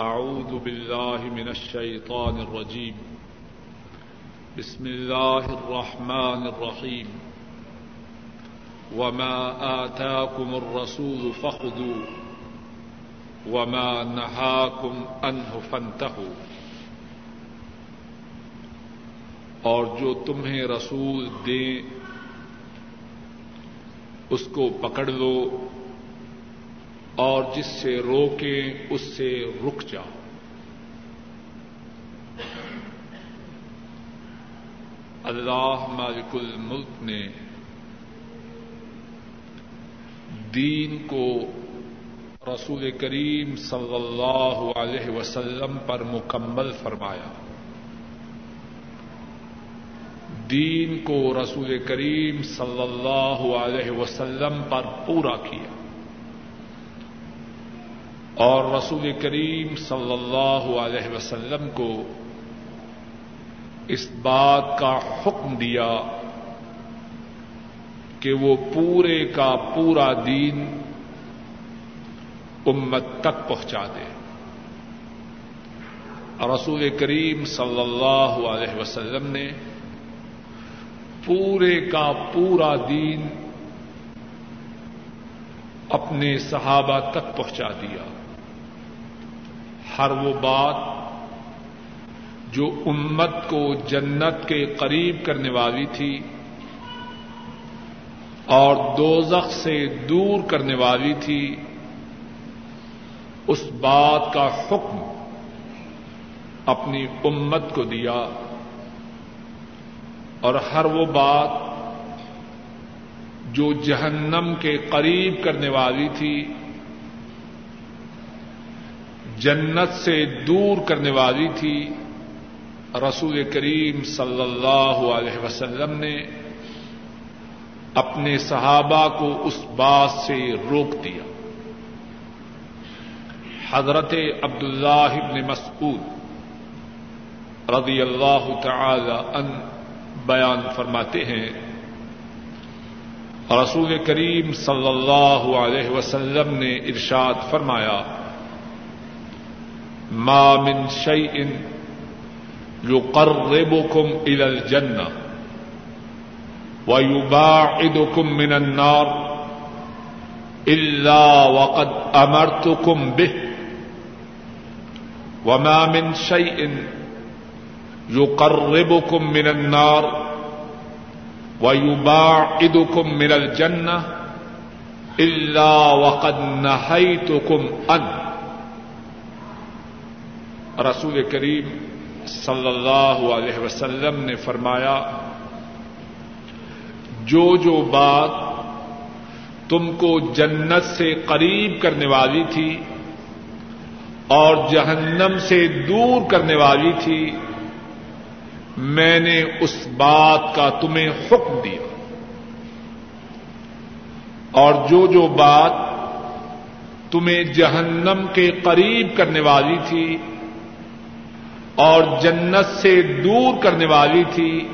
أعوذ بالله من الشيطان الرجيم. بسم الله الرحمن الرحيم. وما آتاكم الرسول فخذوا وما نهاكم عنه فانتهوا. اور جو تمہیں رسول دیں، اس کو پکڑ لو اور جس سے روکیں اس سے رک جاؤ۔ اللہ مالک الملک نے دین کو رسول کریم صلی اللہ علیہ وسلم پر مکمل فرمایا۔ دین کو رسول کریم صلی اللہ علیہ وسلم پر پورا کیا۔ اور رسول کریم صلی اللہ علیہ وسلم کو اس بات کا حکم دیا کہ وہ پورے کا پورا دین امت تک پہنچا دے۔ رسول کریم صلی اللہ علیہ وسلم نے پورے کا پورا دین اپنے صحابہ تک پہنچا دیا۔ ہر وہ بات جو امت کو جنت کے قریب کرنے والی تھی اور دوزخ سے دور کرنے والی تھی، اس بات کا حکم اپنی امت کو دیا۔ اور ہر وہ بات جو جہنم کے قریب کرنے والی تھی جنت سے دور کرنے والی تھی۔ رسول کریم صلی اللہ علیہ وسلم نے اپنے صحابہ کو اس بات سے روک دیا۔ حضرت عبد اللہ مسعود رضی اللہ تعالی ان بیان فرماتے ہیں، رسول کریم صلی اللہ علیہ وسلم نے ارشاد فرمایا ما من شيء يقربكم الى الجنه ويباعدكم من النار الا وقد امرتكم به. وما من شيء يقربكم من النار ويباعدكم من الجنه الا وقد نهيتكم عنه. رسول کریم صلی اللہ علیہ وسلم نے فرمایا، جو جو بات تم کو جنت سے قریب کرنے والی تھی اور جہنم سے دور کرنے والی تھی، میں نے اس بات کا تمہیں حکم دیا۔ اور جو جو بات تمہیں جہنم کے قریب کرنے والی تھی اور جنت سے دور کرنے والی تھی،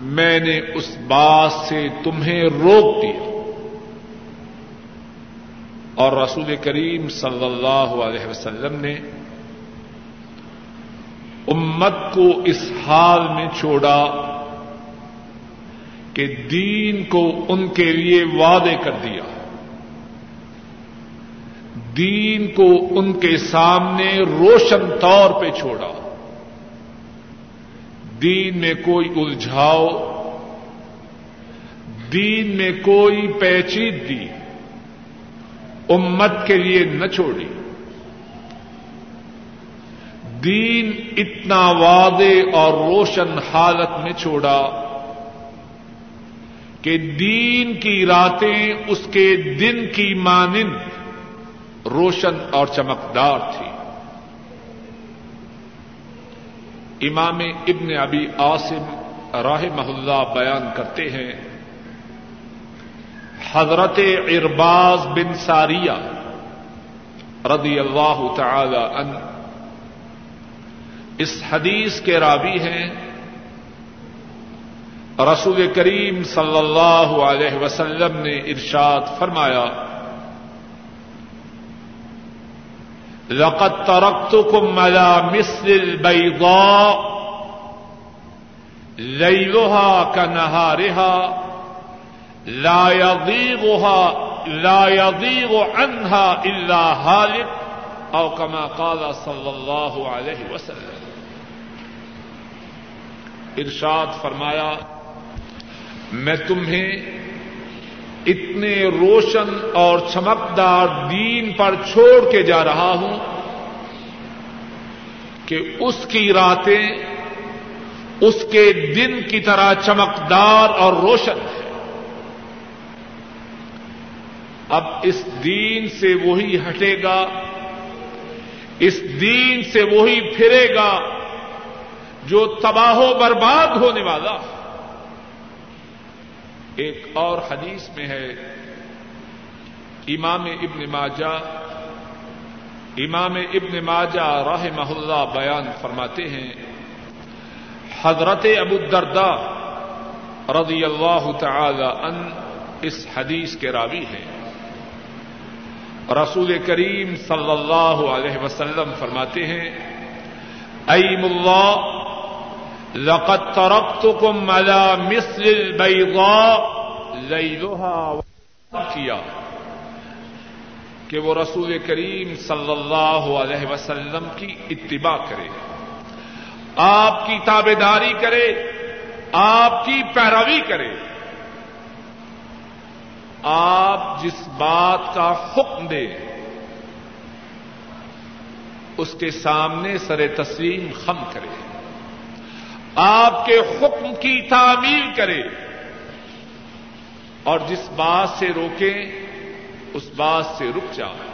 میں نے اس بات سے تمہیں روک دیا۔ اور رسول کریم صلی اللہ علیہ وسلم نے امت کو اس حال میں چھوڑا کہ دین کو ان کے لیے وعدے کر دیا۔ دین کو ان کے سامنے روشن طور پہ چھوڑا۔ دین میں کوئی الجھاؤ، دین میں کوئی پیچیدگی، امت کے لیے نہ چھوڑی۔ دین اتنا واضح اور روشن حالت میں چھوڑا کہ دین کی راتیں اس کے دن کی مانند روشن اور چمکدار تھی۔ امام ابن ابی عاصم راہ محلہ بیان کرتے ہیں۔ حضرت ارباز بن ساریہ رضی اللہ تعالی ان اس حدیث کے راوی ہیں۔ رسول کریم صلی اللہ علیہ وسلم نے ارشاد فرمایا لقد تركتكم على مثل البيضاء ليلها كنهارها لا يضيغها لا يضيغ عنها إلا هالك او كما قال صلى الله عليه وسلم. ارشاد فرمایا، میں تمہیں اتنے روشن اور چمکدار دین پر چھوڑ کے جا رہا ہوں کہ اس کی راتیں اس کے دن کی طرح چمکدار اور روشن ہے اب اس دین سے وہی ہٹے گا، اس دین سے وہی پھرے گا جو تباہ و برباد ہونے والا۔ ہے ایک اور حدیث میں ہے، امام ابن ماجہ، امام ابن ماجہ راہ محلہ بیان فرماتے ہیں، حضرت ابو الدرداء رضی اللہ تعالی ان اس حدیث کے راوی ہیں۔ رسول کریم صلی اللہ علیہ وسلم فرماتے ہیں ایم اللہ لقد تركتكم على مثل البيضاء ليلها کیا کہ وہ رسول کریم صلی اللہ علیہ وسلم کی اتباع کرے آپ کی تابے داری کرے آپ کی پیروی کرے آپ جس بات کا حکم دے اس کے سامنے سر تسلیم خم کرے آپ کے حکم کی تعمیل کرے اور جس بات سے روکے اس بات سے رک جائے۔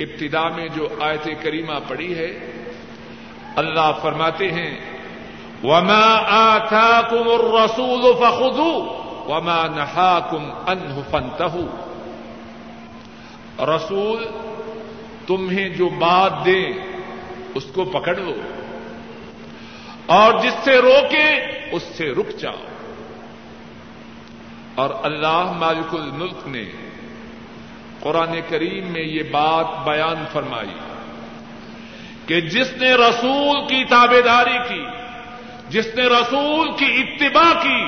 ابتدا میں جو آیت کریمہ پڑی ہے، اللہ فرماتے ہیں، وما آتاكم الرسول فخذوه وما نہاکم انہ فنتہو رسول، تمہیں جو بات دے اس کو پکڑ لو۔ اور جس سے روکے اس سے رک جاؤ۔ اور اللہ مالک الملک نے قرآن کریم میں یہ بات بیان فرمائی کہ جس نے رسول کی تابے داری کی، جس نے رسول کی اتباع کی،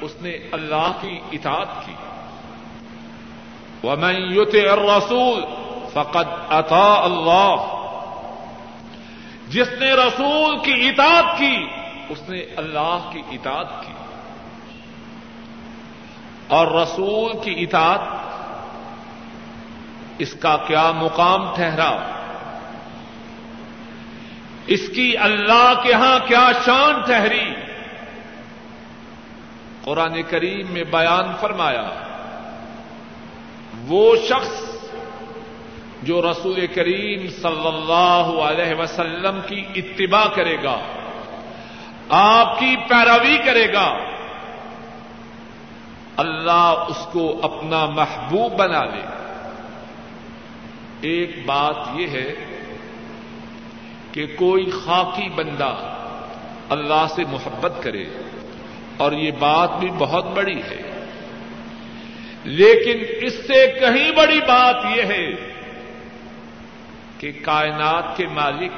اس نے اللہ کی اطاعت کی۔ ومن يطع الرسول فقد اطاع اللہ جس نے رسول کی اطاعت کی، اس نے اللہ کی اطاعت کی۔ اور رسول کی اطاعت، اس کا کیا مقام ٹھہرا اس کی اللہ کے ہاں کیا شان ٹھہری؟ قرآن کریم میں بیان فرمایا، وہ شخص جو رسول کریم صلی اللہ علیہ وسلم کی اتباع کرے گا، آپ کی پیروی کرے گا، اللہ اس کو اپنا محبوب بنا لے۔ ایک بات یہ ہے کہ کوئی خاکی بندہ اللہ سے محبت کرے، اور یہ بات بھی بہت بڑی ہے۔ لیکن اس سے کہیں بڑی بات یہ ہے کہ کائنات کے مالک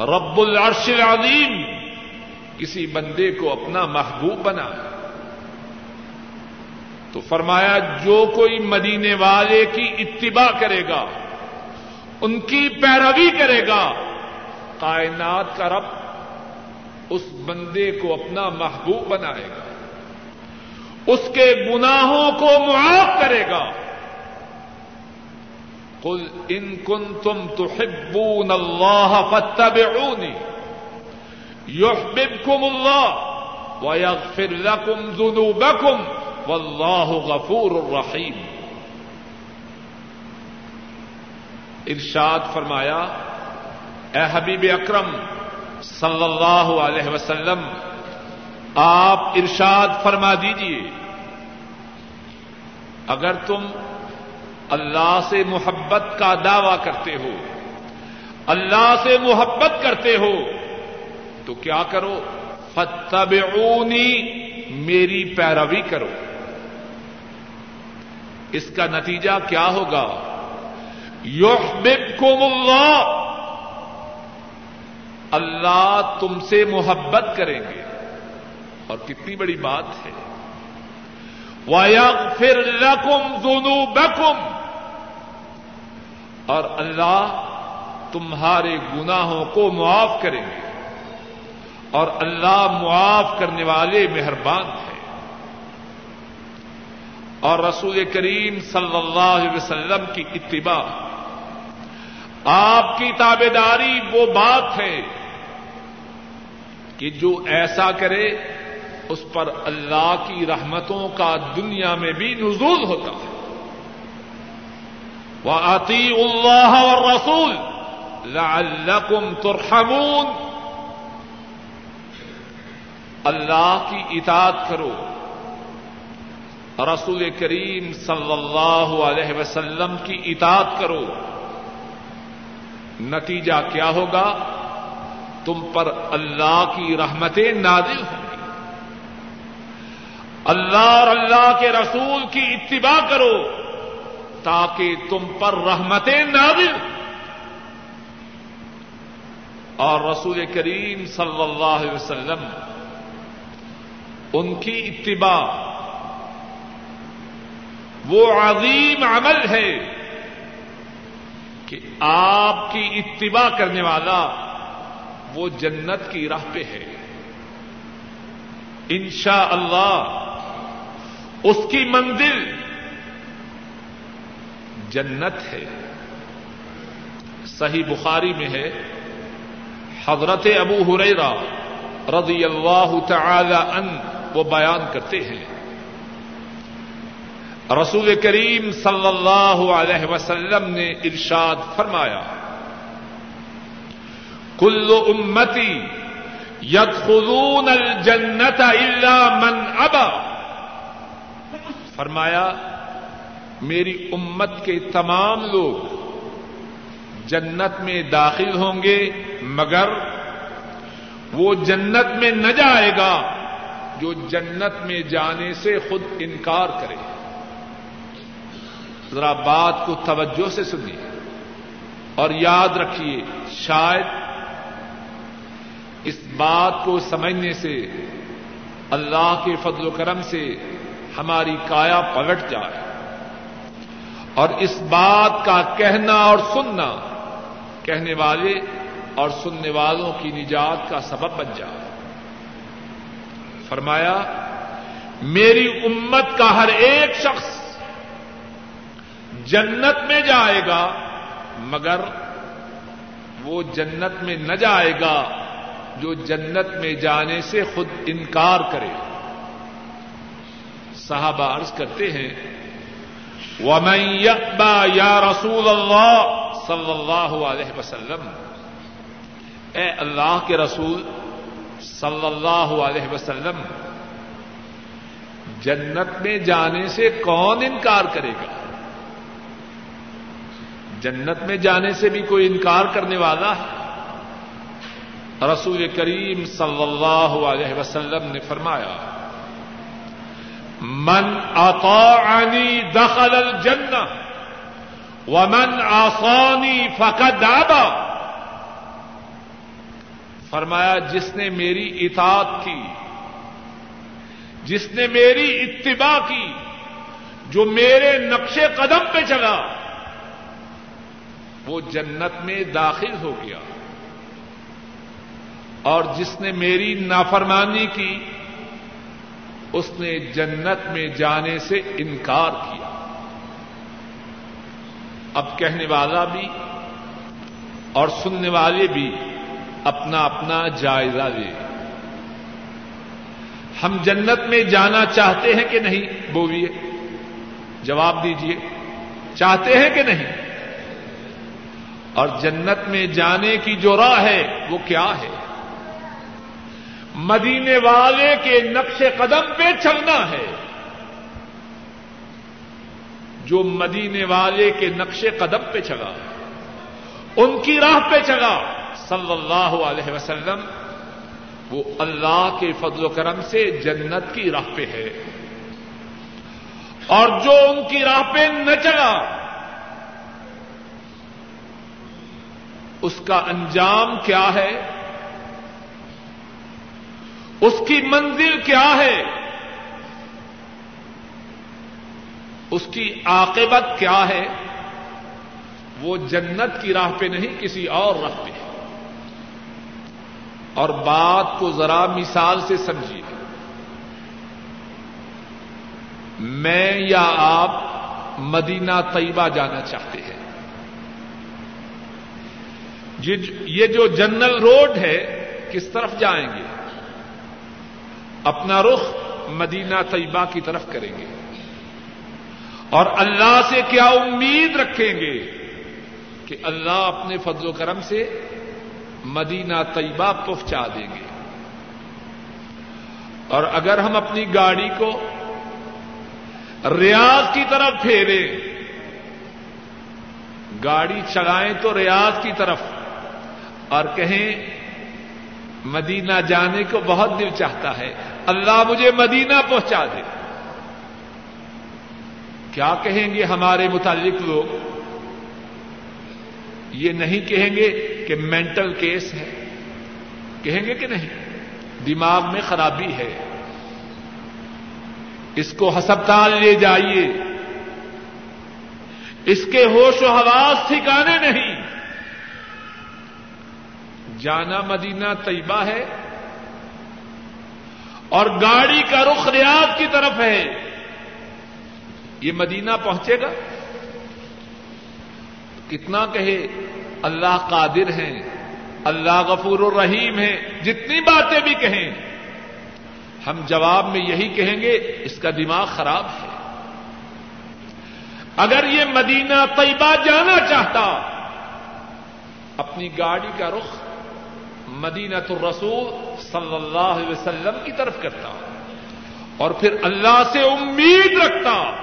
رب العرش العظیم کسی بندے کو اپنا محبوب بنا تو فرمایا، جو کوئی مدینے والے کی اتباع کرے گا، ان کی پیروی کرے گا، کائنات کا رب اس بندے کو اپنا محبوب بنائے گا، اس کے گناہوں کو معاف کرے گا۔ قل ان کن تم تو حبون اللہ فتبعونی یحببکم اللہ ویغفر لکم ذنوبکم واللہ غفور الرحیم ارشاد فرمایا، اے حبیب اکرم صلی اللہ علیہ وسلم، آپ ارشاد فرما دیجیے اگر تم اللہ سے محبت کا دعوی کرتے ہو۔ اللہ سے محبت کرتے ہو۔ تو کیا کرو؟ فتبعونی میری پیروی کرو۔ اس کا نتیجہ کیا ہوگا؟ یحببکم اللہ۔ اللہ تم سے محبت کریں گے۔ اور کتنی بڑی بات ہے۔ وَيَغْفِرْ لَكُمْ ذُنُوبَكُمْ۔ اور اللہ تمہارے گناہوں کو معاف کریں گے۔ اور اللہ معاف کرنے والے مہربان ہیں۔ اور رسول کریم صلی اللہ علیہ وسلم کی اتباع۔ آپ کی تابے داری وہ بات ہے کہ جو ایسا کرے، اس پر اللہ کی رحمتوں کا دنیا میں بھی نزول ہوتا ہے۔ وہ اللہ اور رسول لعلکم ترحمون. اللہ کی اطاعت کرو. رسول کریم صلی اللہ علیہ وسلم کی اطاعت کرو. نتیجہ کیا ہوگا؟ تم پر اللہ کی رحمتیں نادل ہوں گی. اللہ اور اللہ کے رسول کی اتباع کرو. تاکہ تم پر رحمتیں نادل اور رسول کریم صلی اللہ علیہ وسلم ان کی اتباع وہ عظیم عمل ہے کہ آپ کی اتباع کرنے والا وہ جنت کی راہ پہ ہے۔ انشاء اللہ اس کی منزل جنت ہے۔ صحیح بخاری میں ہے، حضرت ابو ہریرا رضی اللہ تعالی ان وہ بیان کرتے ہیں۔ رسول کریم صلی اللہ علیہ وسلم نے ارشاد فرمایا، کل امتی یدخلون الجنت الا من ابا۔ فرمایا میری امت کے تمام لوگ جنت میں داخل ہوں گے، مگر وہ جنت میں نہ جائے گا جو جنت میں جانے سے خود انکار کرے۔ ذرا بات کو توجہ سے سنیے اور یاد رکھیے، شاید اس بات کو سمجھنے سے اللہ کے فضل و کرم سے ہماری کایا پلٹ جائے۔ اور اس بات کا کہنا اور سننا کہنے والے اور سننے والوں کی نجات کا سبب بن جائے۔ فرمایا، میری امت کا ہر ایک شخص جنت میں جائے گا، مگر وہ جنت میں نہ جائے گا جو جنت میں جانے سے خود انکار کرے۔ صحابہ عرض کرتے ہیں وَمَن يَقْبَى يَا رَسُولَ اللَّهِ صلی اللہ علیہ وسلم اے اللہ کے رسول صلی اللہ علیہ وسلم، جنت میں جانے سے کون انکار کرے گا؟ جنت میں جانے سے بھی کوئی انکار کرنے والا؟ ہے رسول کریم صلی اللہ علیہ وسلم نے فرمایا من اطاعنی دخل الجنہ ومن آسانی فقد آبا فرمایا جس نے میری اطاعت کی، جس نے میری اتباع کی، جو میرے نقش قدم پہ چلا، وہ جنت میں داخل ہو گیا۔ اور جس نے میری نافرمانی کی اس نے جنت میں جانے سے انکار کیا۔ اب کہنے والا بھی اور سننے والے بھی اپنا اپنا جائزہ لے۔ ہم جنت میں جانا چاہتے ہیں کہ نہیں؟ بولیے، جواب دیجیے چاہتے ہیں کہ نہیں؟ اور جنت میں جانے کی جو راہ ہے وہ کیا ہے؟ مدینے والے کے نقش قدم پہ چلنا ہے۔ جو مدینے والے کے نقش قدم پہ چلا، ان کی راہ پہ چلا، صلی اللہ علیہ وسلم، وہ اللہ کے فضل و کرم سے جنت کی راہ پہ ہے۔ اور جو ان کی راہ پہ نہ چلا، اس کا انجام کیا ہے؟ اس کی منزل کیا ہے؟ اس کی عاقبت کیا ہے؟ وہ جنت کی راہ پہ نہیں، کسی اور راہ پہ ہے۔ اور بات کو ذرا مثال سے سمجھیے۔ میں یا آپ مدینہ طیبہ جانا چاہتے ہیں۔ یہ جو جنرل روڈ ہے، کس طرف جائیں گے؟ اپنا رخ مدینہ طیبہ کی طرف کریں گے۔ اور اللہ سے کیا امید رکھیں گے کہ اللہ اپنے فضل و کرم سے مدینہ طیبہ پہنچا دیں گے۔ اور اگر ہم اپنی گاڑی کو ریاض کی طرف پھیرے گاڑی چلائیں تو ریاض کی طرف اور کہیں مدینہ جانے کو بہت دل چاہتا ہے۔ اللہ مجھے مدینہ پہنچا دے۔ کیا کہیں گے ہمارے متعلق لوگ؟ یہ نہیں کہیں گے کہ مینٹل کیس ہے۔ کہیں گے کہ نہیں؟ دماغ میں خرابی ہے۔ اس کو ہسپتال لے جائیے۔ اس کے ہوش و حواس ٹھکانے نہیں۔ جانا مدینہ طیبہ ہے اور گاڑی کا رخ ریاض کی طرف ہے یہ مدینہ پہنچے گا کتنا کہے اللہ قادر ہیں اللہ غفور الرحیم ہیں جتنی باتیں بھی کہیں ہم جواب میں یہی کہیں گے اس کا دماغ خراب ہے اگر یہ مدینہ طیبہ جانا چاہتا اپنی گاڑی کا رخ مدینہ الرسول صلی اللہ علیہ وسلم کی طرف کرتا اور پھر اللہ سے امید رکھتا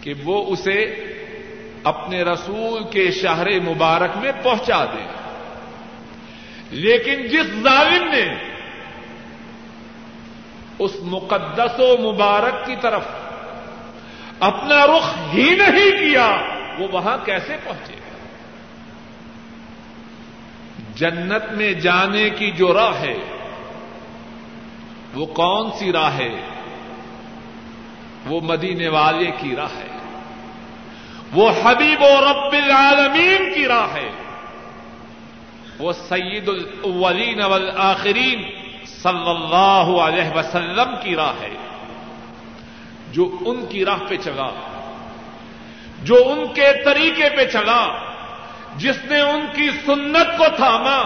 کہ وہ اسے اپنے رسول کے شہر مبارک میں پہنچا دے۔ لیکن جس ظالم نے اس مقدس و مبارک کی طرف اپنا رخ ہی نہیں کیا، وہ وہاں کیسے پہنچے؟ جنت میں جانے کی جو راہ ہے، وہ کون سی راہ ہے؟ وہ مدینے والے کی راہ ہے۔ وہ حبیب و رب العالمین کی راہ ہے۔ وہ سید الاولین والآخرین صلی اللہ علیہ وسلم کی راہ ہے۔ جو ان کی راہ پہ چلا، جو ان کے طریقے پہ چلا جس نے ان کی سنت کو تھاما،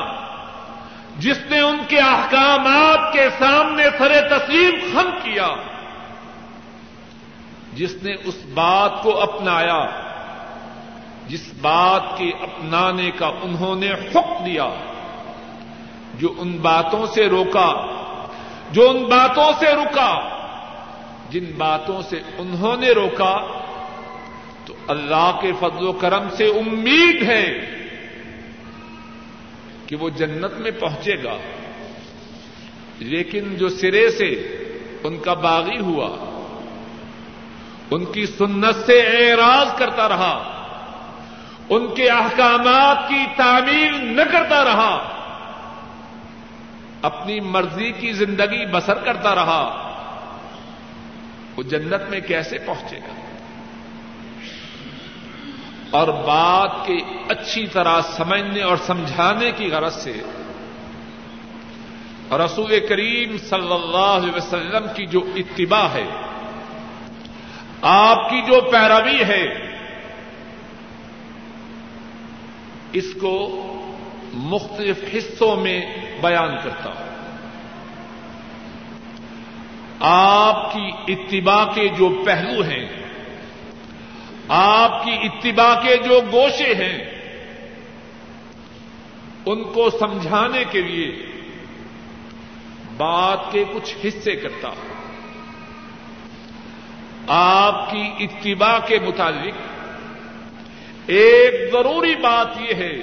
جس نے ان کے احکامات کے سامنے سر تسلیم خم کیا، جس نے اس بات کو اپنایا، جس بات کے اپنانے کا انہوں نے حکم دیا، جو ان باتوں سے روکا، جو ان باتوں سے رکا جن باتوں سے انہوں نے روکا تو اللہ کے فضل و کرم سے امید ہے کہ وہ جنت میں پہنچے گا۔ لیکن جو سرے سے ان کا باغی ہوا، ان کی سنت سے اعراض کرتا رہا، ان کے احکامات کی تعمیل نہ کرتا رہا، اپنی مرضی کی زندگی بسر کرتا رہا، وہ جنت میں کیسے پہنچے گا؟ اور بات کے اچھی طرح سمجھنے اور سمجھانے کی غرض سے رسول کریم صلی اللہ علیہ وسلم کی جو اتباع ہے، آپ کی جو پیروی ہے، اس کو مختلف حصوں میں بیان کرتا ہوں۔ آپ کی اتباع کے جو پہلو ہیں آپ کی اتباع کے جو گوشے ہیں، ان کو سمجھانے کے لیے بات کے کچھ حصے کرتا ہوں۔ آپ کی اتباع کے متعلق ایک ضروری بات یہ ہے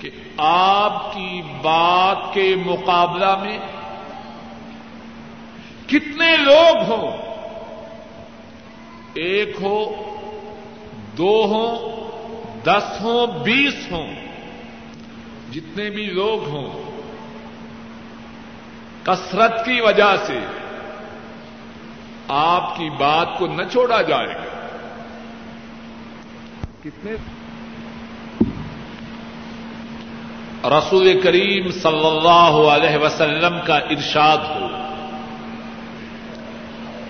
کہ آپ کی بات کے مقابلہ میں کتنے لوگ ہوں ایک ہو، دو ہوں دس ہوں بیس ہوں جتنے بھی لوگ ہوں، کثرت کی وجہ سے آپ کی بات کو نہ چھوڑا جائے گا۔ کتنے؟ رسول کریم صلی اللہ علیہ وسلم کا ارشاد ہو،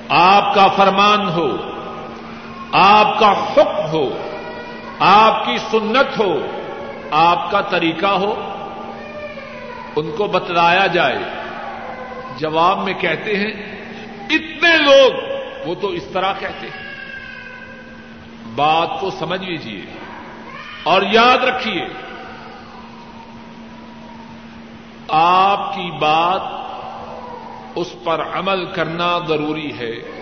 آپ کا فرمان ہو آپ کا حکم ہو، آپ کی سنت ہو، آپ کا طریقہ ہو، ان کو بتلایا جائے۔ جواب میں کہتے ہیں، اتنے لوگ، وہ تو اس طرح کہتے ہیں۔ بات کو سمجھ لیجیے اور یاد رکھیے، آپ کی بات اس پر عمل کرنا ضروری ہے۔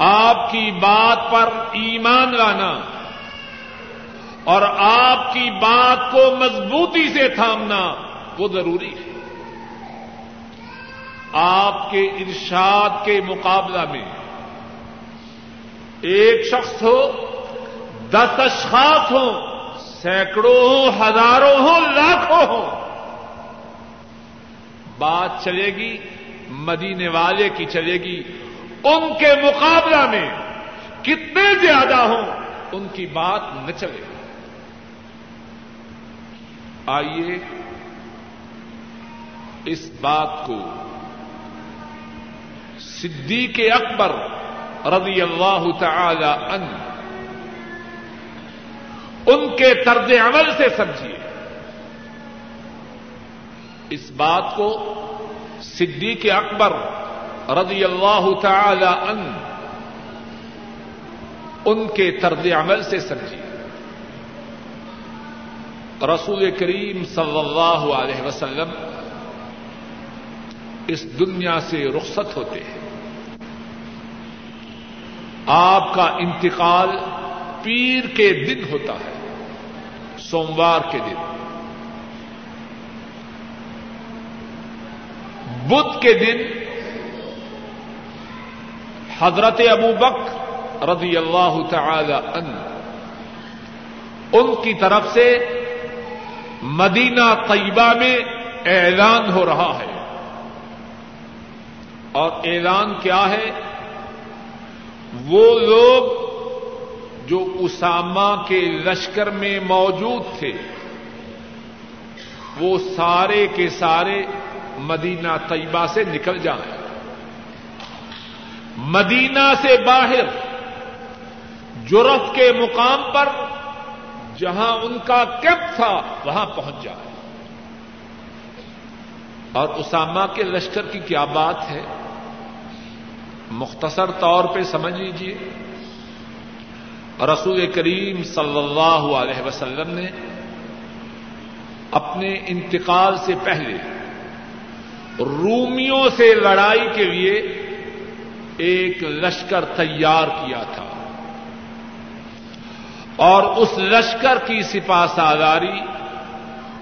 آپ کی بات پر ایمان لانا اور آپ کی بات کو مضبوطی سے تھامنا وہ ضروری ہے۔ آپ کے ارشاد کے مقابلہ میں ایک شخص ہو، دس اشخاص ہوں، سینکڑوں ہوں، ہزاروں ہوں، لاکھوں ہوں۔ بات چلے گی، مدینے والے کی چلے گی ان کے مقابلہ میں کتنے زیادہ ہوں، ان کی بات نہ چلے۔ آئیے اس بات کو صدیق اکبر رضی اللہ تعالی ان ان کے طرز عمل سے سمجھیے۔ اس بات کو صدیق اکبر رضی اللہ تعالی ان ان کے طرز عمل سے سمجھیے رسول کریم صلی اللہ علیہ وسلم اس دنیا سے رخصت ہوتے ہیں۔ آپ کا انتقال پیر کے دن ہوتا ہے، سوموار کے دن۔ بدھ کے دن حضرت ابو بک رضی اللہ تعالی ان ان کی طرف سے مدینہ طیبہ میں اعلان ہو رہا ہے۔ اور اعلان کیا ہے؟ وہ لوگ جو اسامہ کے لشکر میں موجود تھے، وہ سارے کے سارے مدینہ طیبہ سے نکل جائیں۔ مدینہ سے باہر جرف کے مقام پر جہاں ان کا کیمپ تھا، وہاں پہنچ جائے۔ اور اسامہ کے لشکر کی کیا بات ہے؟ مختصر طور پہ سمجھ لیجیے رسول کریم صلی اللہ علیہ وسلم نے اپنے انتقال سے پہلے رومیوں سے لڑائی کے لیے ایک لشکر تیار کیا تھا اور اس لشکر کی سپا سالاری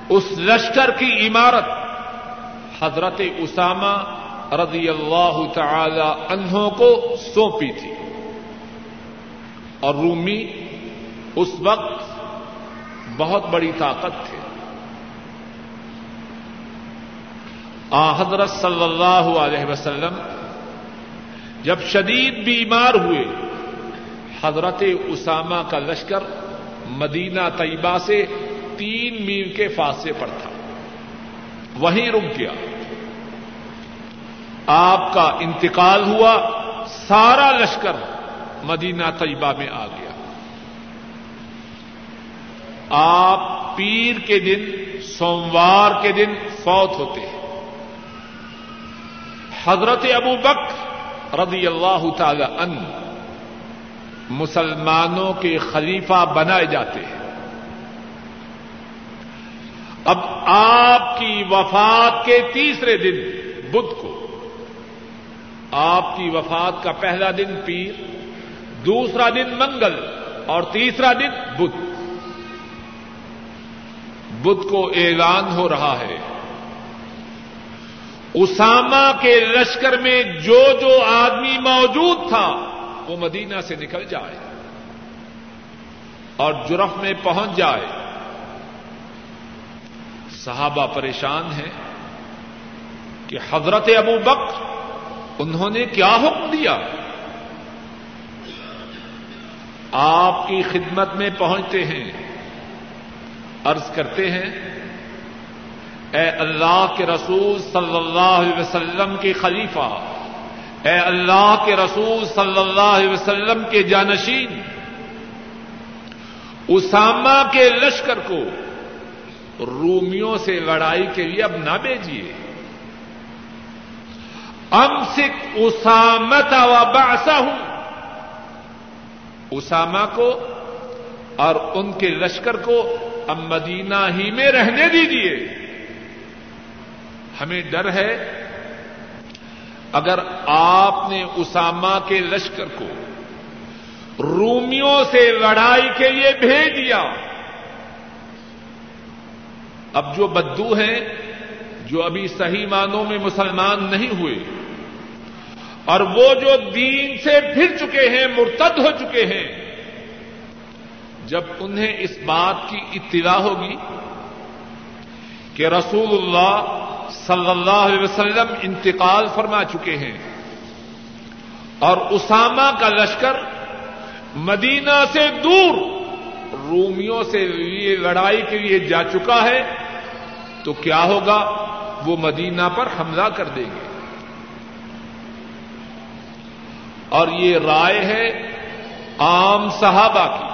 اس لشکر کی عمارت حضرت اسامہ رضی اللہ تعالی انہوں کو سونپی تھی۔ اور رومی اس وقت بہت بڑی طاقت تھے۔ آ، حضرت صلی اللہ علیہ وسلم جب شدید بیمار ہوئے، حضرت اسامہ کا لشکر مدینہ طیبہ سے تین میل کے فاصلے پر تھا۔ وہیں رک گیا آپ کا انتقال ہوا، سارا لشکر مدینہ طیبہ میں آ گیا۔ آپ پیر کے دن، سوموار کے دن فوت ہوتے۔ ہیں حضرت ابو بک رضی اللہ تعالی ان مسلمانوں کے خلیفہ بنائے جاتے ہیں۔ اب آپ کی وفات کے تیسرے دن، بدھ کو، آپ کی وفات کا پہلا دن پیر، دوسرا دن منگل اور تیسرا دن بدھ۔ بدھ کو اعلان ہو رہا ہے۔ اسامہ کے لشکر میں جو جو آدمی موجود تھا، وہ مدینہ سے نکل جائے اور جرف میں پہنچ جائے۔ صحابہ پریشان ہیں کہ حضرت ابو بکر، انہوں نے کیا حکم دیا؟ آپ کی خدمت میں پہنچتے ہیں، عرض کرتے ہیں اے اللہ کے رسول صلی اللہ علیہ وسلم کے خلیفہ، اے اللہ کے رسول صلی اللہ علیہ وسلم کے جانشین، اسامہ کے لشکر کو رومیوں سے لڑائی کے لیے اب نہ بھیجیے۔ ام سکھ اسامت و باسا ہوں اسامہ کو اور ان کے لشکر کو اب مدینہ ہی میں رہنے دیجیے۔ ہمیں ڈر ہے۔ اگر آپ نے اسامہ کے لشکر کو رومیوں سے لڑائی کے لیے بھیج دیا، اب جو بدو ہیں، جو ابھی صحیح معنوں میں مسلمان نہیں ہوئے، اور وہ جو دین سے پھر چکے ہیں، مرتد ہو چکے ہیں، جب انہیں اس بات کی اطلاع ہوگی کہ رسول اللہ صلی اللہ علیہ وسلم انتقال فرما چکے ہیں اور اسامہ کا لشکر مدینہ سے دور رومیوں سے یہ لڑائی کے لیے جا چکا ہے تو کیا ہوگا؟ وہ مدینہ پر حملہ کر دیں گے۔ اور یہ رائے ہے عام صحابہ کی۔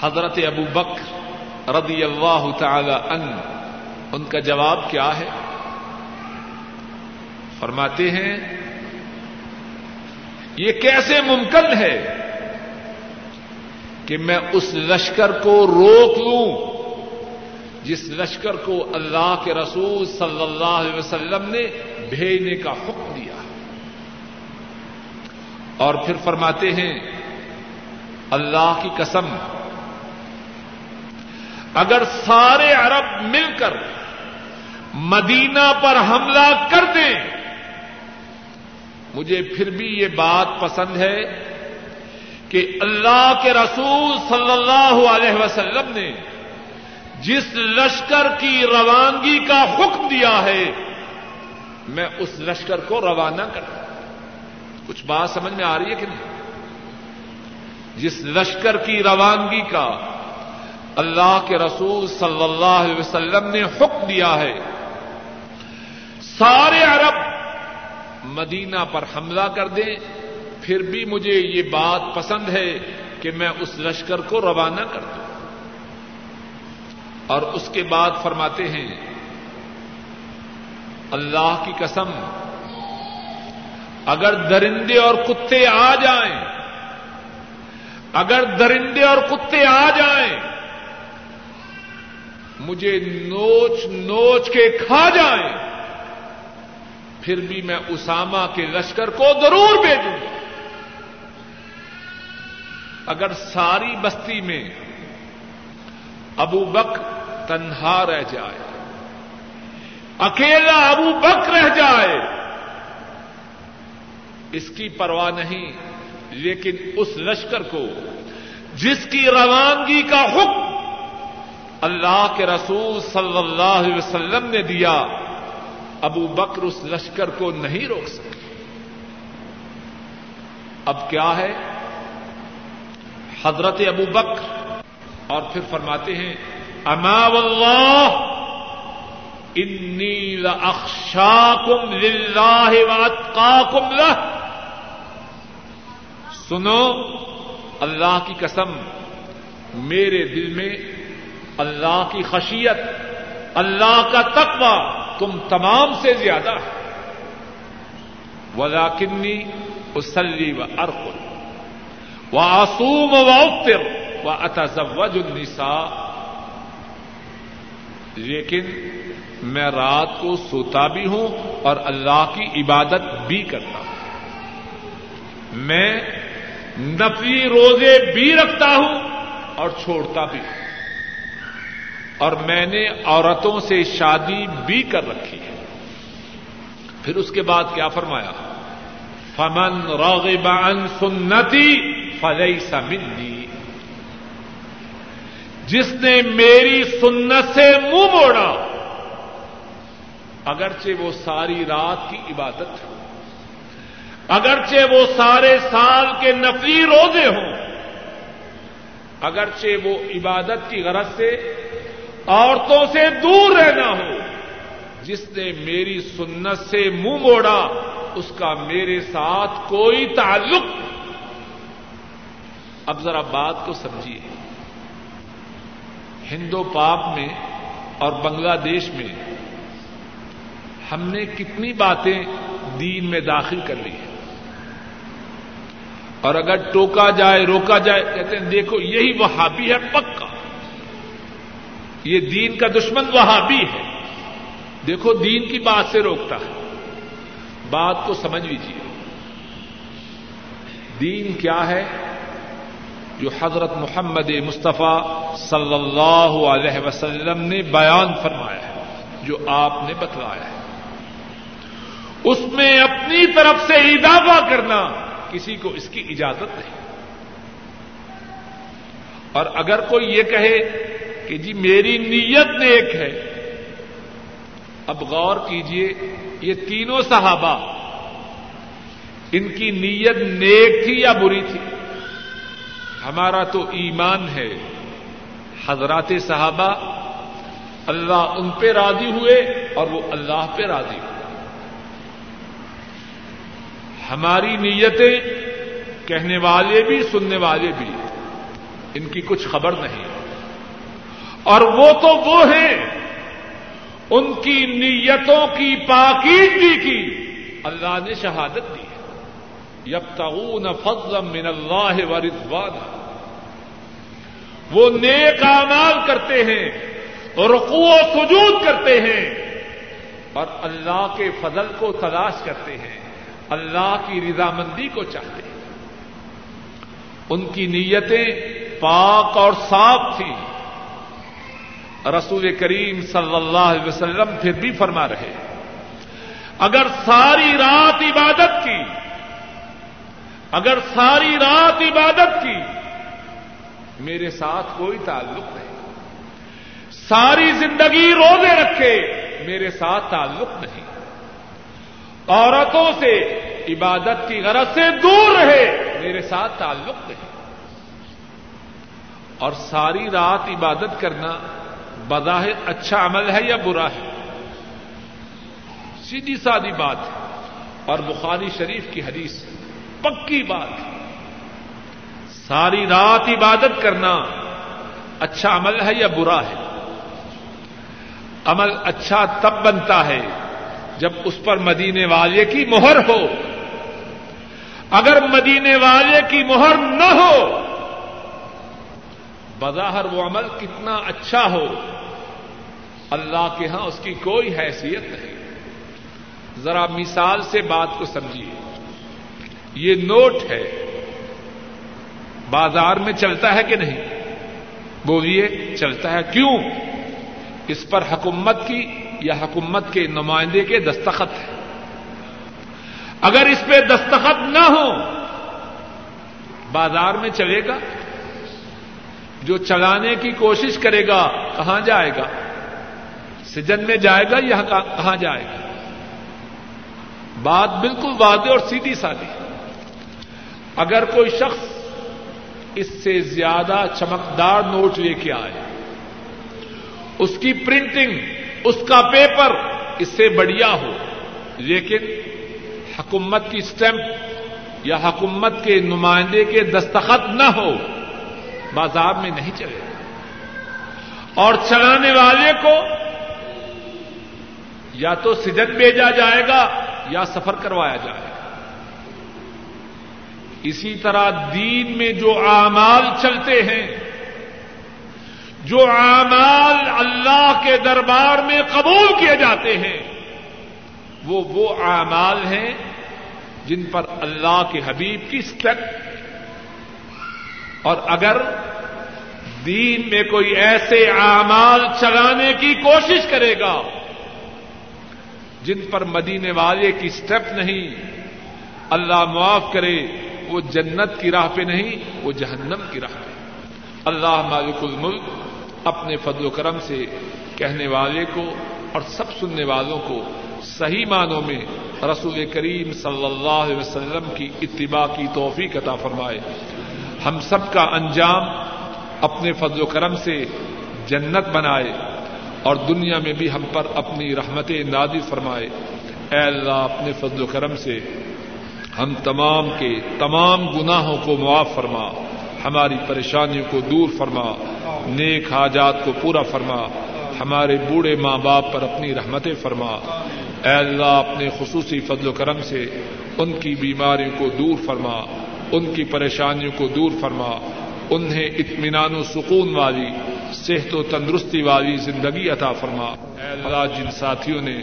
حضرت ابو بکر رضی اللہ تعالی ان ان کا جواب کیا ہے؟ فرماتے ہیں، یہ کیسے ممکن ہے کہ میں اس لشکر کو روک لوں، جس لشکر کو اللہ کے رسول صلی اللہ علیہ وسلم نے بھیجنے کا حکم دیا اور پھر فرماتے ہیں، اللہ کی قسم، اگر سارے عرب مل کر مدینہ پر حملہ کر دیں۔ مجھے پھر بھی یہ بات پسند ہے کہ اللہ کے رسول صلی اللہ علیہ وسلم نے جس لشکر کی روانگی کا حکم دیا ہے، میں اس لشکر کو روانہ کروں کچھ بات سمجھ میں آ رہی ہے کہ نہیں؟ جس لشکر کی روانگی کا اللہ کے رسول صلی اللہ علیہ وسلم نے حکم دیا ہے سارے عرب مدینہ پر حملہ کر دیں۔ پھر بھی مجھے یہ بات پسند ہے کہ میں اس لشکر کو روانہ کر دوں۔ اور اس کے بعد فرماتے ہیں، اللہ کی قسم، اگر درندے اور کتے آ جائیں، اگر درندے اور کتے آ جائیں، مجھے نوچ نوچ کے کھا جائیں۔ پھر بھی میں اسامہ کے لشکر کو ضرور بھیجوں گا۔ اگر ساری بستی میں ابو بک تنہا رہ جائے، اکیلا ابو بک رہ جائے، اس کی پرواہ نہیں، لیکن اس لشکر کو، جس کی روانگی کا حکم اللہ کے رسول صلی اللہ علیہ وسلم نے دیا ابو بکر اس لشکر کو نہیں روک سکے۔ اب کیا ہے؟ حضرت ابو بکر۔ اور پھر فرماتے ہیں، اما واللہ، انی لاخشاکم للہ واتقاکم لہ۔ سنو، اللہ کی قسم، میرے دل میں اللہ کی خشیت، اللہ کا تقوی تم تمام سے زیادہ ہے۔ ولاکنی اسلی و ارقل و آسوم و افطر و اتزوج النساء۔ لیکن میں رات کو سوتا بھی ہوں اور اللہ کی عبادت بھی کرتا ہوں۔ میں نفلی روزے بھی رکھتا ہوں اور چھوڑتا بھی ہوں۔ اور میں نے عورتوں سے شادی بھی کر رکھی ہے۔ پھر اس کے بعد کیا فرمایا؟ فمن راغب عن سنتی فلئی سمندی جس نے میری سنت سے منہ موڑا، اگرچہ وہ ساری رات کی عبادت ہو، اگرچہ وہ سارے سال کے نفلی روزے ہوں، اگرچہ وہ عبادت کی غرض سے عورتوں سے دور رہنا ہو۔ جس نے میری سنت سے منہ موڑا، اس کا میرے ساتھ کوئی تعلق۔ اب ذرا بات کو سمجھیے۔ ہندو پاک میں اور بنگلہ دیش میں ہم نے کتنی باتیں دین میں داخل کر لی ہیں۔ اور اگر ٹوکا جائے، روکا جائے، کہتے ہیں، دیکھو، یہی وہابی ہے پکا۔ یہ دین کا دشمن وہابی ہے۔ دیکھو دین کی بات سے روکتا ہے۔ بات کو سمجھ لیجیے دین کیا ہے؟ جو حضرت محمد مصطفیٰ صلی اللہ علیہ وسلم نے بیان فرمایا ہے، جو آپ نے بتلایا ہے۔ اس میں اپنی طرف سے اضافہ کرنا کسی کو اس کی اجازت نہیں۔ اور اگر کوئی یہ کہے کہ جی میری نیت نیک ہے۔ اب غور کیجیے، یہ تینوں صحابہ، ان کی نیت نیک تھی یا بری تھی؟ ہمارا تو ایمان ہے۔ حضرات صحابہ، اللہ ان پہ راضی ہوئے اور وہ اللہ پہ راضی ہوئے۔ ہماری نیتیں کہنے والے بھی، سننے والے بھی، ان کی کچھ خبر نہیں۔ اور وہ تو وہ ہیں ان کی نیتوں کی پاکیزگی کی اللہ نے شہادت دی ہے۔ یب فضل من اللہ و رضوان وہ نیک اعمال کرتے ہیں رقو و سجود کرتے ہیں اور اللہ کے فضل کو تلاش کرتے ہیں، اللہ کی رضامندی کو چاہتے ہیں۔ ان کی نیتیں پاک اور صاف تھیں۔ رسول کریم صلی اللہ علیہ وسلم پھر بھی فرما رہے اگر ساری رات عبادت کی، اگر ساری رات عبادت کی، میرے ساتھ کوئی تعلق نہیں۔ ساری زندگی روزے رکھے، میرے ساتھ تعلق نہیں۔ عورتوں سے عبادت کی غرض سے دور رہے، میرے ساتھ تعلق نہیں۔ اور ساری رات عبادت کرنا بظاہر اچھا عمل ہے یا برا ہے؟ سیدھی سادی بات ہے۔ اور بخاری شریف کی حدیث پکی بات ہے۔ ساری رات عبادت کرنا اچھا عمل ہے یا برا ہے؟ عمل اچھا تب بنتا ہے جب اس پر مدینے والے کی مہر ہو۔ اگر مدینے والے کی مہر نہ ہو بظاہر وہ عمل کتنا اچھا ہو، اللہ کے ہاں اس کی کوئی حیثیت نہیں۔ ذرا مثال سے بات کو سمجھیے۔ یہ نوٹ ہے، بازار میں چلتا ہے کہ نہیں؟ بولیے، چلتا ہے۔ کیوں؟ اس پر حکومت کی یا حکومت کے نمائندے کے دستخط ہے اگر اس پہ دستخط نہ ہو بازار میں چلے گا۔ جو چلانے کی کوشش کرے گا، کہاں جائے گا؟ سجن میں جائے گا یا کہاں جائے گا؟ بات بالکل واضح اور سیدھی سادی اگر کوئی شخص اس سے زیادہ چمکدار نوٹ لے کے آئے، اس کی پرنٹنگ، اس کا پیپر اس سے بڑھیا ہو، لیکن حکومت کی اسٹمپ یا حکومت کے نمائندے کے دستخط نہ ہو بازار میں نہیں چلے۔ اور چلانے والے کو یا تو سجن بھیجا جائے گا یا سفر کروایا جائے گا۔ اسی طرح دین میں جو اعمال چلتے ہیں، جو اعمال اللہ کے دربار میں قبول کیے جاتے ہیں، وہ وہ اعمال ہیں جن پر اللہ کے حبیب کی اسٹیپ اور اگر دین میں کوئی ایسے اعمال چلانے کی کوشش کرے گا جن پر مدینے والے کی اسٹیپ نہیں، اللہ معاف کرے، وہ جنت کی راہ پہ نہیں، وہ جہنم کی راہ پہ۔ اللہ مالک الملک اپنے فضل و کرم سے کہنے والے کو اور سب سننے والوں کو صحیح معنوں میں رسول کریم صلی اللہ علیہ وسلم کی اتباع کی توفیق عطا فرمائے۔ ہم سب کا انجام اپنے فضل و کرم سے جنت بنائے اور دنیا میں بھی ہم پر اپنی رحمت نادی فرمائے۔ اے اللہ، اپنے فضل و کرم سے ہم تمام کے تمام گناہوں کو معاف فرما، ہماری پریشانیوں کو دور فرما، نیک حاجات کو پورا فرما، ہمارے بوڑھے ماں باپ پر اپنی رحمتیں فرما۔ اے اللہ، اپنے خصوصی فضل و کرم سے ان کی بیماریوں کو دور فرما۔ ان کی پریشانیوں کو دور فرما، انہیں اطمینان و سکون والی، صحت و تندرستی والی زندگی عطا فرما۔ اے اللہ، جن ساتھیوں نے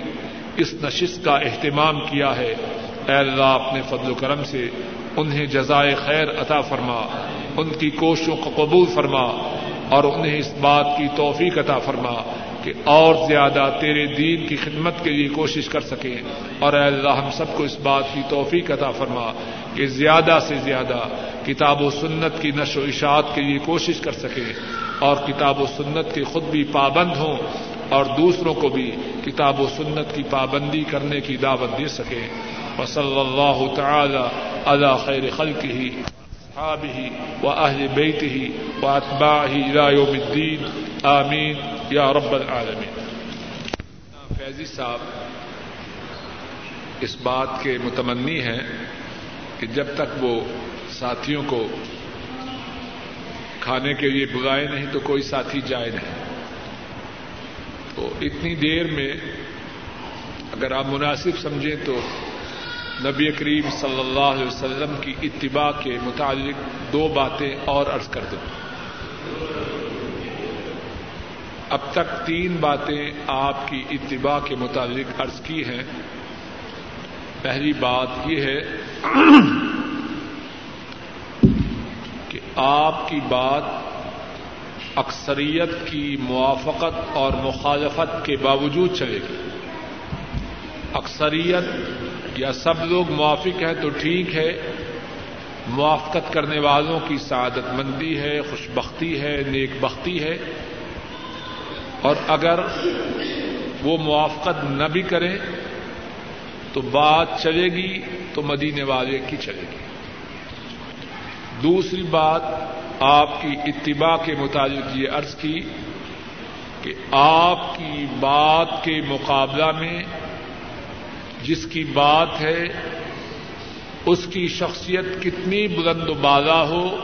اس نشست کا اہتمام کیا ہے، اے اللہ، اپنے فضل و کرم سے انہیں جزائے خیر عطا فرما، ان کی کوششوں کو قبول فرما اور انہیں اس بات کی توفیق عطا فرما۔ کہ اور زیادہ تیرے دین کی خدمت کے لیے کوشش کر سکیں اور اے اللہ ہم سب کو اس بات کی توفیق عطا فرما کہ زیادہ سے زیادہ کتاب و سنت کی نشر و اشاعت کے لیے کوشش کر سکیں اور کتاب و سنت کے خود بھی پابند ہوں اور دوسروں کو بھی کتاب و سنت کی پابندی کرنے کی دعوت دے سکیں وصلی اللہ تعالی علی خیر خلق ہی صحابه وأهل بيته وأتباعه إلى يوم الدين آمين يا رب العالمين فیضی صاحب، اس بات کے متمنی ہیں کہ جب تک وہ ساتھیوں کو کھانے کے لیے بلائے نہیں تو کوئی ساتھی جائے نہیں۔ تو اتنی دیر میں اگر آپ مناسب سمجھیں تو نبی کریم صلی اللہ علیہ وسلم کی اتباع کے متعلق دو باتیں اور عرض کر دوں۔ اب تک تین باتیں آپ کی اتباع کے متعلق عرض کی ہیں۔ پہلی بات یہ ہے کہ آپ کی بات اکثریت کی موافقت اور مخالفت کے باوجود چلے گی۔ اکثریت یا سب لوگ موافق ہیں تو ٹھیک ہے۔ موافقت کرنے والوں کی سعادت مندی ہے خوش بختی ہے، نیک بختی ہے۔ اور اگر وہ موافقت نہ بھی کریں تو بات چلے گی تو مدینے والے کی چلے گی۔ دوسری بات آپ کی اتباع کے متعلق یہ عرض کی کہ آپ کی بات کے مقابلہ میں جس کی بات ہے، اس کی شخصیت کتنی بلند و بالا ہو،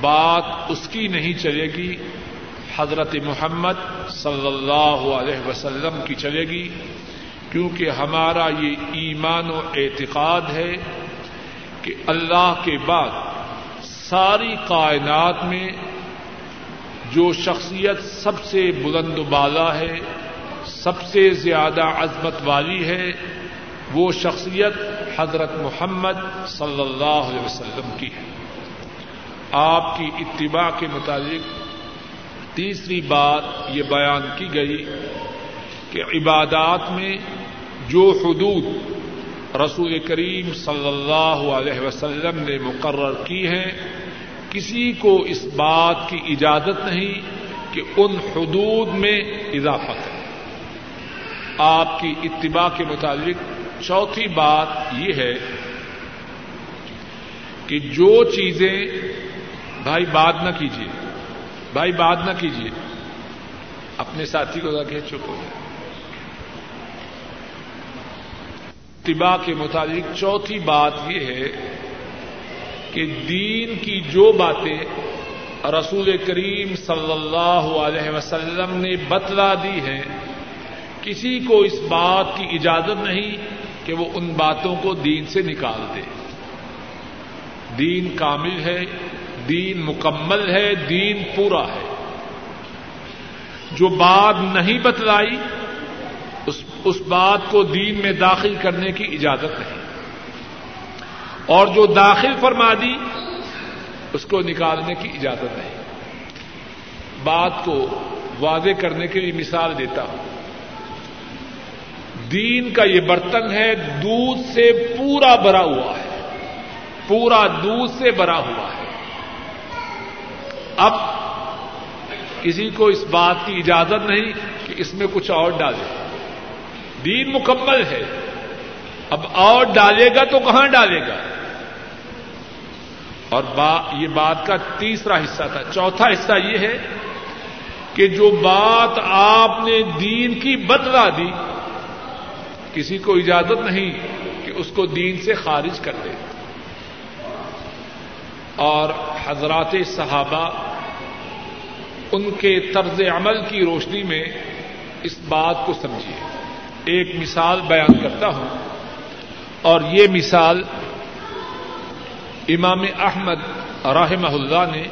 بات اس کی نہیں چلے گی حضرت محمد صلی اللہ علیہ وسلم کی چلے گی، کیونکہ ہمارا یہ ایمان و اعتقاد ہے کہ اللہ کے بعد ساری کائنات میں جو شخصیت سب سے بلند و بالا ہے، سب سے زیادہ عظمت والی ہے، وہ شخصیت حضرت محمد صلی اللہ علیہ وسلم کی ہے۔ آپ کی اتباع کے متعلق تیسری بات یہ بیان کی گئی کہ عبادات میں جو حدود رسول کریم صلی اللہ علیہ وسلم نے مقرر کی ہیں، کسی کو اس بات کی اجازت نہیں کہ ان حدود میں اضافہ کرے۔ آپ کی اتباع کے متعلق چوتھی بات یہ ہے کہ جو چیزیں، بھائی بات نہ کیجیے بھائی بات نہ کیجیے اپنے ساتھی کو رکھے چپ ہو جائے۔ اتباع کے متعلق چوتھی بات یہ ہے کہ دین کی جو باتیں رسول کریم صلی اللہ علیہ وسلم نے بتلا دی ہیں، کسی کو اس بات کی اجازت نہیں کہ وہ ان باتوں کو دین سے نکال دے۔ دین کامل ہے دین مکمل ہے، دین پورا ہے۔ جو بات نہیں بتلائی، اس اس بات کو دین میں داخل کرنے کی اجازت نہیں۔ اور جو داخل فرما دی، اس کو نکالنے کی اجازت نہیں۔ بات کو واضح کرنے کے لیے مثال دیتا ہوں۔ دین کا یہ برتن ہے، دودھ سے پورا بھرا ہوا ہے۔ پورا دودھ سے بھرا ہوا ہے۔ اب کسی کو اس بات کی اجازت نہیں کہ اس میں کچھ اور ڈالے۔ دین مکمل ہے۔ اب اور ڈالے گا تو کہاں ڈالے گا؟ اور با، یہ بات کا تیسرا حصہ تھا۔ چوتھا حصہ یہ ہے کہ جو بات آپ نے دین کی بدلا دی، کسی کو اجازت نہیں کہ اس کو دین سے خارج کر دے۔ اور حضرات صحابہ ان کے طرز عمل کی روشنی میں اس بات کو سمجھیے۔ ایک مثال بیان کرتا ہوں۔ اور یہ مثال امام احمد رحمہ اللہ نے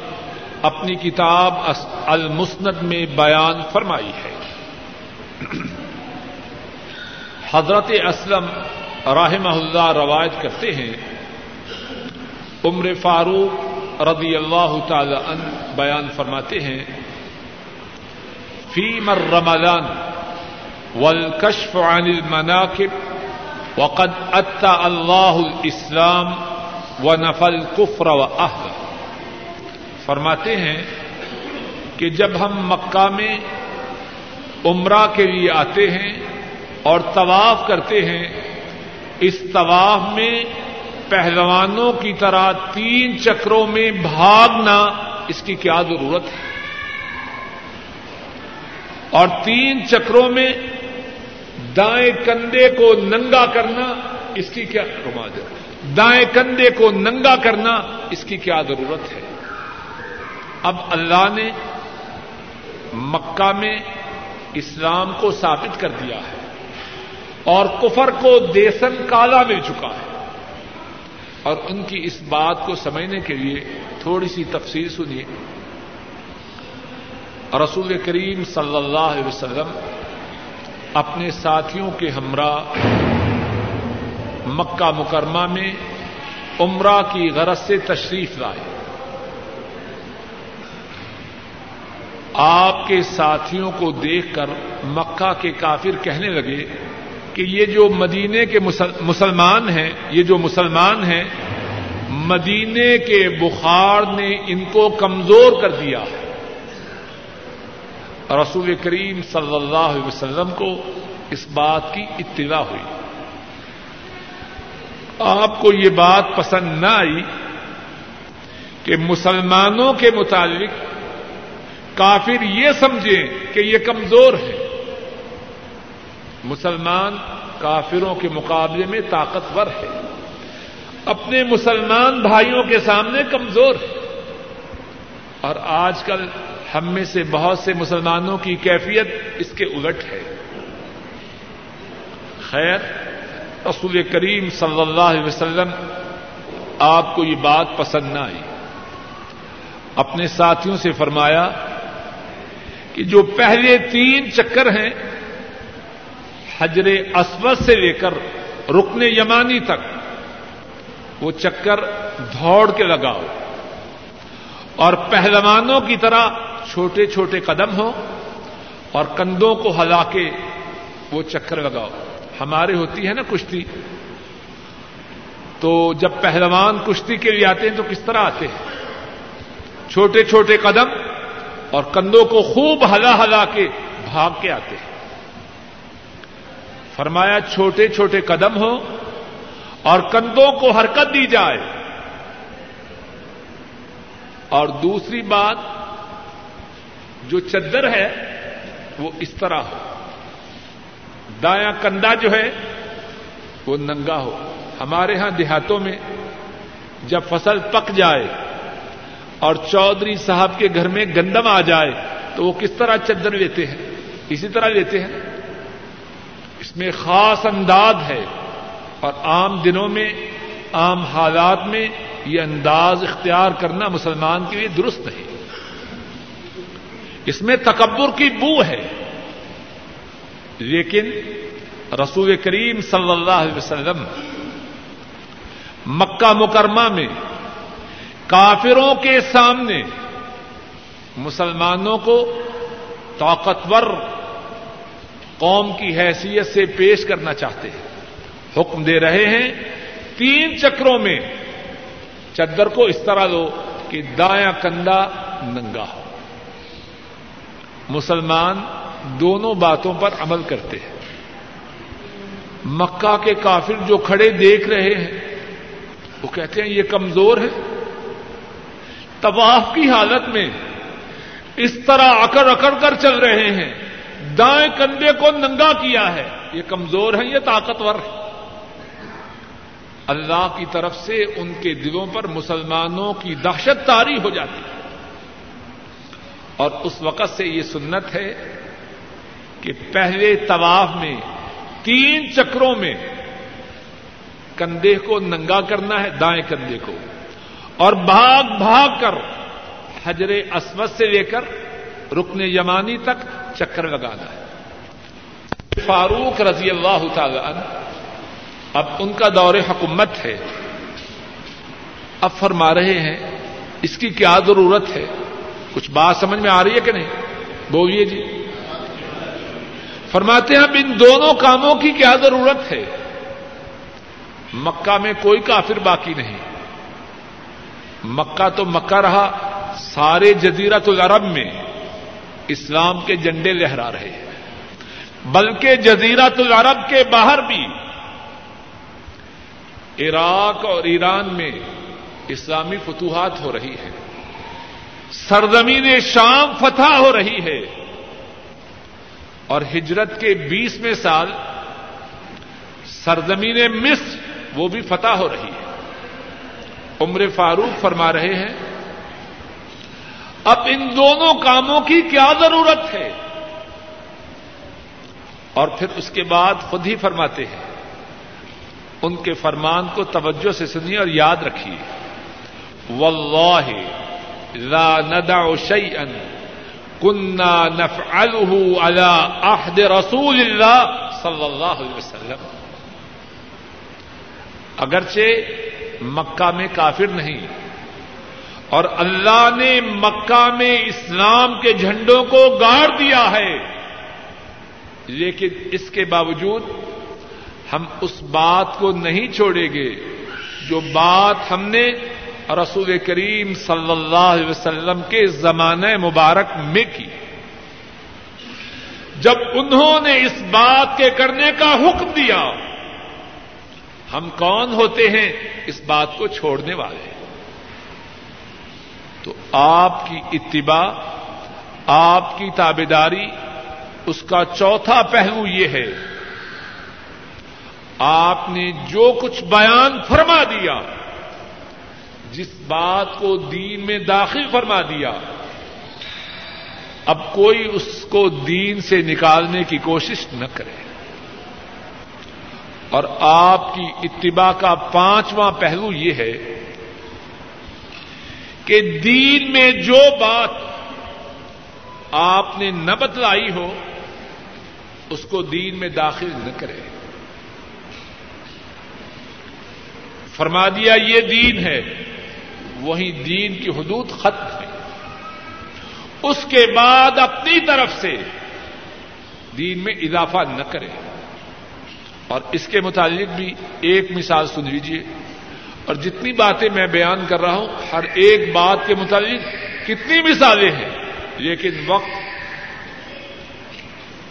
اپنی کتاب المسند میں بیان فرمائی ہے۔ حضرت اسلم رحمہ اللہ روایت کرتے ہیں۔ عمر فاروق رضی اللہ تعالی عنہ بیان فرماتے ہیں فیم الرمضان والکشف عن المناکب وقد اتا اللہ الاسلام ونفل کفر و اہل فرماتے ہیں کہ جب ہم مکہ میں عمرہ کے لیے آتے ہیں اور طواف کرتے ہیں، اس طواف میں پہلوانوں کی طرح تین چکروں میں بھاگنا اس کی کیا ضرورت ہے؟ اور تین چکروں میں دائیں کندھے کو ننگا کرنا اس کی کیا رماج دائیں کندھے کو ننگا کرنا اس کی کیا ضرورت ہے؟ اب اللہ نے مکہ میں اسلام کو ثابت کر دیا ہے اور کفر کو دیسن کالا مل چکا ہے۔ اور ان کی اس بات کو سمجھنے کے لیے تھوڑی سی تفصیل سنیے۔ رسول کریم صلی اللہ علیہ وسلم اپنے ساتھیوں کے ہمراہ مکہ مکرمہ میں عمرہ کی غرض سے تشریف لائے۔ آپ کے ساتھیوں کو دیکھ کر مکہ کے کافر کہنے لگے کہ یہ جو مدینے کے مسلمان ہیں، یہ جو مسلمان ہیں، مدینے کے بخار نے ان کو کمزور کر دیا۔ ہے رسول کریم صلی اللہ علیہ وسلم کو اس بات کی اطلاع ہوئی۔ آپ کو یہ بات پسند نہ آئی کہ مسلمانوں کے متعلق کافر یہ سمجھیں کہ یہ کمزور ہے مسلمان کافروں کے مقابلے میں طاقتور ہے۔ اپنے مسلمان بھائیوں کے سامنے کمزور ہے۔ اور آج کل ہم میں سے بہت سے مسلمانوں کی کیفیت اس کے الٹ ہے۔ خیر، رسول کریم صلی اللہ علیہ وسلم، آپ کو یہ بات پسند نہ آئی۔ اپنے ساتھیوں سے فرمایا کہ جو پہلے تین چکر ہیں حجر اسود سے لے کر رکن یمانی تک وہ چکر دوڑ کے لگاؤ اور پہلوانوں کی طرح چھوٹے چھوٹے قدم ہو اور کندھوں کو ہلا کے وہ چکر لگاؤ۔ ہمارے ہوتی ہے نا کشتی۔ تو جب پہلوان کشتی کے لیے آتے ہیں تو کس طرح آتے ہیں؟ چھوٹے چھوٹے قدم اور کندھوں کو خوب ہلا ہلا کے بھاگ کے آتے ہیں۔ فرمایا چھوٹے چھوٹے قدم ہو اور کندھوں کو حرکت دی جائے۔ اور دوسری بات، جو چدر ہے، وہ اس طرح ہو۔ دایا کندھا جو ہے، وہ ننگا ہو۔ ہمارے ہاں دیہاتوں میں جب فصل پک جائے اور چودھری صاحب کے گھر میں گندم آ جائے، تو وہ کس طرح چدر لیتے ہیں؟ اسی طرح لیتے ہیں۔ اس میں خاص انداز ہے اور عام دنوں میں، عام حالات میں یہ انداز اختیار کرنا مسلمان کے لیے درست ہے اس میں تکبر کی بو ہے۔ لیکن رسول کریم صلی اللہ علیہ وسلم مکہ مکرمہ میں کافروں کے سامنے مسلمانوں کو طاقتور قوم کی حیثیت سے پیش کرنا چاہتے ہیں۔ حکم دے رہے ہیں۔ تین چکروں میں چدر کو اس طرح لو کہ دایاں کندھا ننگا ہو۔ مسلمان دونوں باتوں پر عمل کرتے ہیں۔ مکہ کے کافر جو کھڑے دیکھ رہے ہیں، وہ کہتے ہیں، یہ کمزور ہے۔ طواف کی حالت میں اس طرح اکڑ اکڑ کر چل رہے ہیں۔ دائیں کندھے کو ننگا کیا ہے۔ یہ کمزور ہے یہ طاقتور ہے اللہ کی طرف سے ان کے دلوں پر مسلمانوں کی دہشت تاری ہو جاتی ہے۔ اور اس وقت سے یہ سنت ہے کہ پہلے طواف میں تین چکروں میں کندھے کو ننگا کرنا ہے، دائیں کندھے کو۔ اور بھاگ بھاگ کر حجر اسود سے لے کر رکن یمانی تک چکر لگانا ہے۔ فاروق رضی اللہ تعالی عنہ، اب ان کا دور حکومت ہے۔ اب فرما رہے ہیں، اس کی کیا ضرورت ہے؟ کچھ بات سمجھ میں آ رہی ہے کہ نہیں؟ بولیے جی۔ فرماتے ہیں، اب ان دونوں کاموں کی کیا ضرورت ہے؟ مکہ میں کوئی کافر باقی نہیں۔ مکہ تو مکہ رہا، سارے جزیرت العرب میں۔ اسلام کے جنڈے لہرا رہے ہیں۔ بلکہ جزیرت العرب کے باہر بھی عراق اور ایران میں اسلامی فتوحات ہو رہی ہے سرزمین شام فتح ہو رہی ہے۔ اور ہجرت کے بیسویں سال سرزمین مصر وہ بھی فتح ہو رہی ہے۔ عمر فاروق فرما رہے ہیں اب ان دونوں کاموں کی کیا ضرورت ہے؟ اور پھر اس کے بعد خود ہی فرماتے ہیں، ان کے فرمان کو توجہ سے سنیے اور یاد رکھیے۔ واللہ لا ندع شيئا كنا نفعله على عهد رسول اللہ صلی اللہ علیہ وسلم۔ اگرچہ مکہ میں کافر نہیں اور اللہ نے مکہ میں اسلام کے جھنڈوں کو گاڑ دیا ہے۔ لیکن اس کے باوجود ہم اس بات کو نہیں چھوڑیں گے۔ جو بات ہم نے رسول کریم صلی اللہ علیہ وسلم کے زمانہ مبارک میں کی۔ جب انہوں نے اس بات کے کرنے کا حکم دیا، ہم کون ہوتے ہیں اس بات کو چھوڑنے والے؟ تو آپ کی اتباع، آپ کی تابے داری اس کا چوتھا پہلو یہ ہے، آپ نے جو کچھ بیان فرما دیا، جس بات کو دین میں داخل فرما دیا، اب کوئی اس کو دین سے نکالنے کی کوشش نہ کرے۔ اور آپ کی اتباع کا پانچواں پہلو یہ ہے کہ دین میں جو بات آپ نے نہ بتلائی ہو، اس کو دین میں داخل نہ کرے۔ فرما دیا، یہ دین ہے، وہی دین کی حدود ختم ہے اس کے بعد اپنی طرف سے دین میں اضافہ نہ کرے۔ اور اس کے متعلق بھی ایک مثال سن لیجیے اور جتنی باتیں میں بیان کر رہا ہوں، ہر ایک بات کے متعلق کتنی مثالیں ہیں۔ لیکن وقت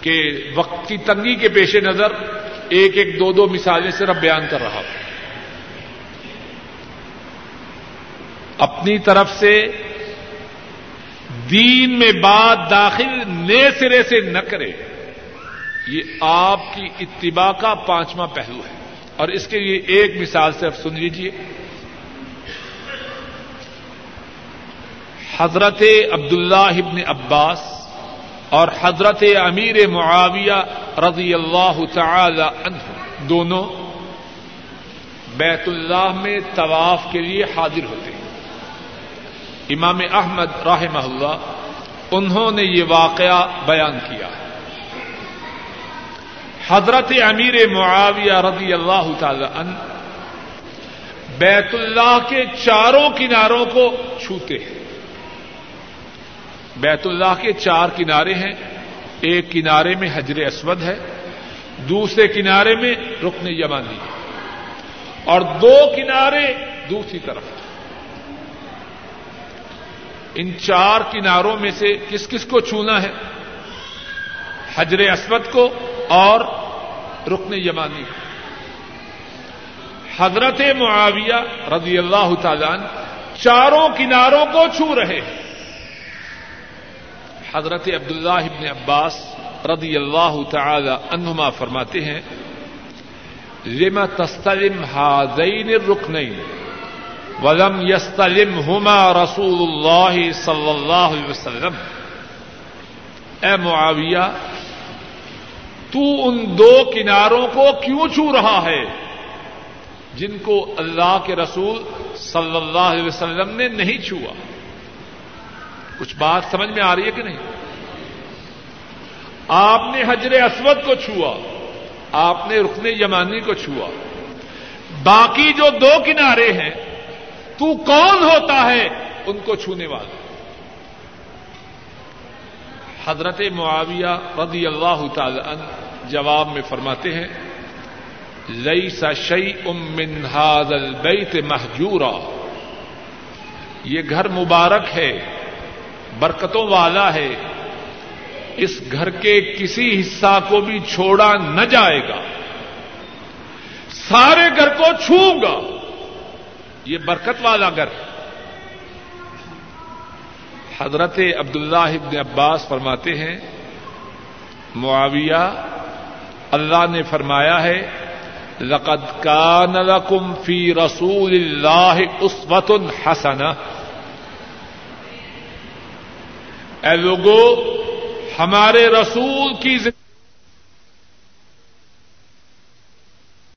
کے وقت کی تنگی کے پیش نظر ایک ایک دو دو مثالیں صرف بیان کر رہا ہوں۔ اپنی طرف سے دین میں بات داخل نئے سرے سے نہ کرے، یہ آپ کی اتباع کا پانچواں پہلو ہے۔ اور اس کے لیے ایک مثال صرف سن لیجیے حضرت عبداللہ ابن عباس اور حضرت امیر معاویہ رضی اللہ تعالی عنہ دونوں بیت اللہ میں طواف کے لیے حاضر ہوتے ہیں۔ امام احمد رحمہ اللہ، انہوں نے یہ واقعہ بیان کیا۔ ہے حضرت امیر معاویہ رضی اللہ تعالی عنہ بیت اللہ کے چاروں کناروں کو چھوتے ہیں۔ بیت اللہ کے چار کنارے ہیں۔ ایک کنارے میں حجر اسود ہے، دوسرے کنارے میں رکن یمانی ہے۔ اور دو کنارے دوسری طرف ان چار کناروں میں سے کس کس کو چھونا ہے؟ حجر اسود کو اور رکن یمانی کو۔ حضرت معاویہ رضی اللہ تعالیٰ چاروں کناروں کو چھو رہے ہیں۔ حضرت عبداللہ ابن عباس رضی اللہ تعالی عنہما فرماتے ہیں لما تستلم هذين الركنين ولم يستلمهما رسول اللہ صلی اللہ علیہ وسلم۔ اے معاویہ تو ان دو کناروں کو کیوں چھو رہا ہے؟ جن کو اللہ کے رسول صلی اللہ علیہ وسلم نے نہیں چھوا۔ کچھ بات سمجھ میں آ رہی ہے کہ نہیں؟ آپ نے حجر اسود کو چھوا، آپ نے رکن یمانی کو چھوا۔ باقی جو دو کنارے ہیں، تو کون ہوتا ہے ان کو چھونے والا؟ حضرت معاویہ رضی اللہ تعالی عنہ جواب میں فرماتے ہیں لئی سا شعی من هذا البیت محجورا یہ گھر مبارک ہے، برکتوں والا ہے، اس گھر کے کسی حصہ کو بھی چھوڑا نہ جائے گا، سارے گھر کو چھوں گا۔ یہ برکت والا گھر حضرت عبداللہ ابن عباس فرماتے ہیں، معاویہ، اللہ نے فرمایا ہے، لقد کان لکم فی رسول اللہ اسوت الحسن اے لوگو، ہمارے رسول کی زندگی